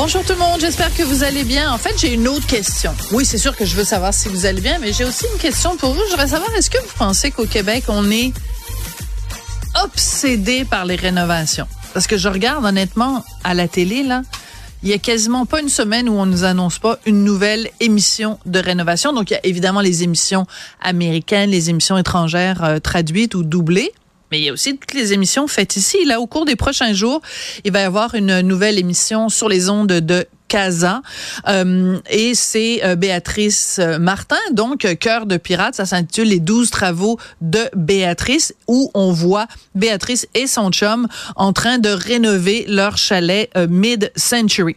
Bonjour tout le monde, j'espère que vous allez bien. En fait, j'ai une autre question. Oui, c'est sûr que je veux savoir si vous allez bien, mais j'ai aussi une question pour vous. Je voudrais savoir, est-ce que vous pensez qu'au Québec, on est obsédé par les rénovations? Parce que je regarde honnêtement à la télé, là, il y a quasiment pas une semaine où on nous annonce pas une nouvelle émission de rénovation. Donc, il y a évidemment les émissions américaines, les émissions étrangères euh, traduites ou doublées. Mais il y a aussi toutes les émissions faites ici. Là, au cours des prochains jours, il va y avoir une nouvelle émission sur les ondes de Casa. Euh, et c'est euh, Béatrice Martin, donc Cœur de pirate. Ça s'intitule Les douze travaux de Béatrice, où on voit Béatrice et son chum en train de rénover leur chalet euh, mid-century.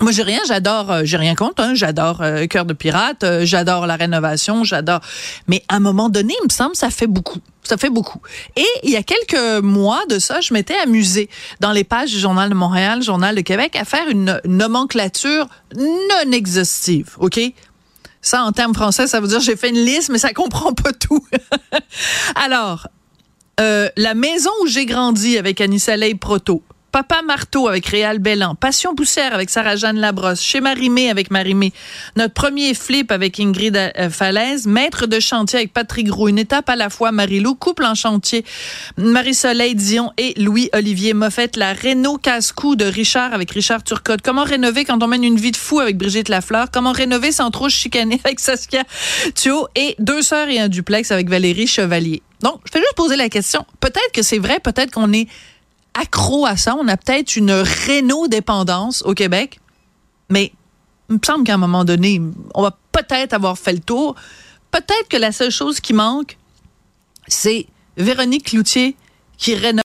Moi, j'ai rien, j'adore, euh, j'ai rien contre, hein, j'adore euh, Cœur de pirate, euh, j'adore la rénovation, j'adore. Mais à un moment donné, il me semble, ça fait beaucoup. Ça fait beaucoup. Et il y a quelques mois de ça, je m'étais amusée dans les pages du Journal de Montréal, Journal de Québec, à faire une nomenclature non exhaustive, OK? Ça, en termes français, ça veut dire j'ai fait une liste, mais ça comprend pas tout. Alors, la maison où j'ai grandi avec Annie Soleil Proto. Papa Marteau avec Réal Bellan, Passion Poussière avec Sarah-Jeanne Labrosse, Chez Marimé avec Marimé, notre premier flip avec Ingrid euh, Falaise, Maître de chantier avec Patrick Roux, une étape à la fois, Marie-Lou, Couple en chantier, Marie-Soleil Dion et Louis-Olivier Moffett, la Renault casse-cou de Richard avec Richard Turcotte, Comment rénover quand on mène une vie de fou avec Brigitte Lafleur, Comment rénover sans trop chicaner avec Saskia Thio et Deux sœurs et un duplex avec Valérie Chevalier? Donc, je vais juste poser la question. Peut-être que c'est vrai, peut-être qu'on est accro à ça. On a peut-être une réno-dépendance au Québec, mais il me semble qu'à un moment donné, on va peut-être avoir fait le tour. Peut-être que la seule chose qui manque, c'est Véronique Cloutier qui rénove